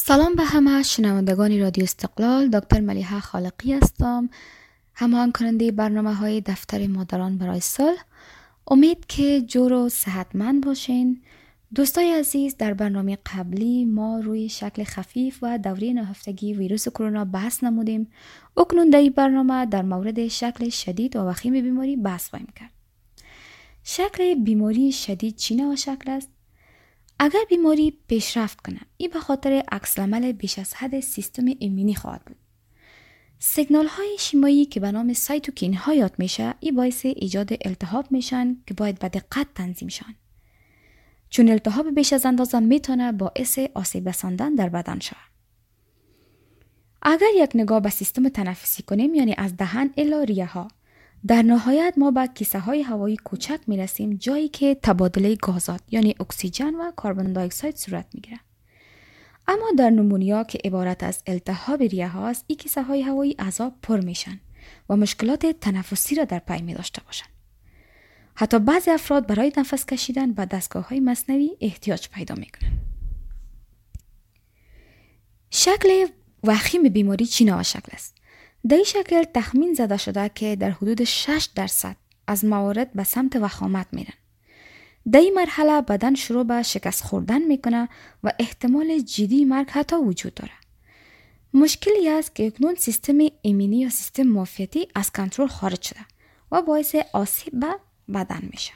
سلام به همه. شنوندگان رادیو استقلال دکتر ملیحه خالقی هستم. همان کننده برنامه های دفتر مادران برای سال امید که جور و صحتمند باشین. دوستای عزیز در برنامه قبلی ما روی شکل خفیف و دوره نهفتگی ویروس کرونا بحث نمودیم. اکنون در برنامه در مورد شکل شدید و وخیم بیماری بحث خواهیم کرد. شکل بیماری شدید چی و شکل است؟ اگر بیماری پیشرفت کنه این به خاطر عکس بیش از حد سیستم ایمنی خواهد بود. سیگنال های شیمایی که به نام سایتوکین ها یاد میشه این باعث ایجاد التهاب میشن که باید به دقت تنظیم شن. چون التهاب بیش از اندازه می‌تونه باعث آسیب رساندن در بدن شود اگر یک نگاه به سیستم تنفسی کنیم یعنی از دهن الی ریه ها در نهایت ما به کیسه های هوایی کوچک می رسیم جایی که تبادله گازات یعنی اکسیژن و کربن دی صورت می گیره. اما در نمونیا که عبارت از التهاب ریه هاست این کیسه های هوایی عذاب پر میشن و مشکلات تنفسی را در پی می داشته باشند. حتی بعضی افراد برای نفس کشیدن به دستگاه های مصنوی احتیاج پیدا می کنند. شکل وخیم بیماری چی نوع شکل است؟ در این شکل تخمین زده شده که در حدود 6 درصد از موارد به سمت وخامت میرن. در این مرحله بدن شروع به شکست خوردن می‌کنه و احتمال جدی مرگ حتی وجود داره. مشکلی است که اکنون سیستم ایمنی یا سیستم معافیتی از کنترل خارج شده و باعث آسیب به بدن میشه.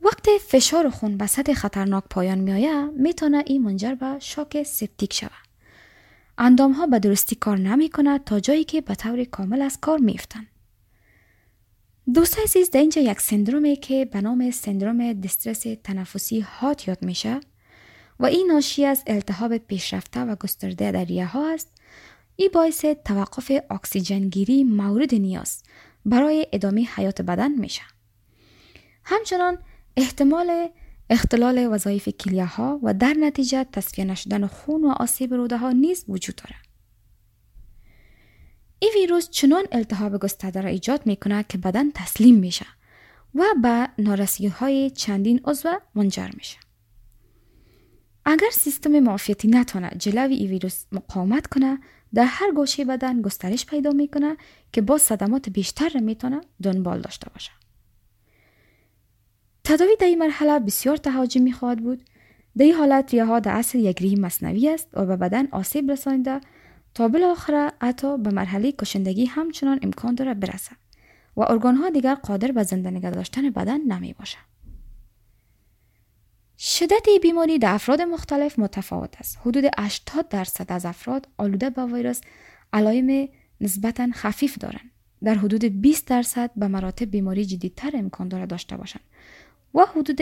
وقتی فشار خون به سطح خطرناک پایان میآید می‌تونه این منجر به شاک سپتیک شود. اندام ها به درستی کار نمی کند تا جایی که به طور کامل از کار میفتن. دوست عزیز در اینجا یک سندرومه که به نام سندروم دسترس تنفسی هات یاد میشه و این ناشی از التهاب پیشرفته و گسترده در ریه ها است این باعث توقف اکسیژن گیری مورد نیاز برای ادامه حیات بدن میشه همچنان احتمال اختلال وظایف کلیه ها و در نتیجه تصفیه نشدن خون و آسیب روده ها نیز وجود دارد. این ویروس چنان التهاب گسترده را ایجاد می کند که بدن تسلیم میشه و به نارسی های چندین عضو منجر میشه. اگر سیستم معافیتی نتونه جلوی این ویروس مقاومت کنه در هر گوشه بدن گسترش پیدا می‌کنه که با صدمات بیشتر را می‌تونه دنبال داشته باشه. تداوی در این مرحله بسیار تهاجمی خواهد بود در این حالت ریه ها در اصل یک ریه مصنوی است و به بدن آسیب رسانده تا بالاخره حتی به مرحله کشندگی همچنان امکان داره برسد و ارگان ها دیگر قادر به زنده نگه داشتن بدن نمی باشد. شدت بیماری در افراد مختلف متفاوت است. حدود 80 درصد از افراد آلوده به ویروس علائم نسبتا خفیف دارند. در حدود 20 درصد به مراتب بیماری جدیدتر امکان داره داشته باشند و حدود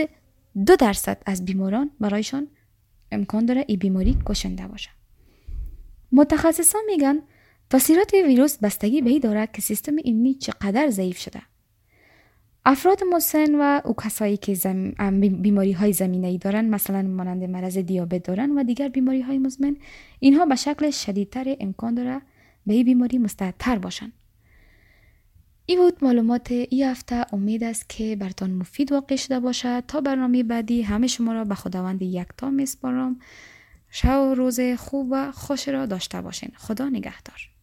دو درصد از بیماران برایشان امکان داره این بیماری کشنده باشه. متخصصان میگن تاثیرات ویروس بستگی به داره که سیستم ایمنی چقدر ضعیف شده. افراد مسن و او کسایی که زم... بیماری های زمینه ای دارن مثلا مانند مرض دیابت دارن و دیگر بیماری های مزمن اینها به شکل شدیدتر امکان داره به بیماری مستعدتر باشن. ای بود معلومات ای هفته امید است که برتان مفید واقع شده باشد. تا برنامه بعدی همه شما را به خداوند یکتا میسپارم. شب و روز خوب و خوش را داشته باشین. خدا نگهدار.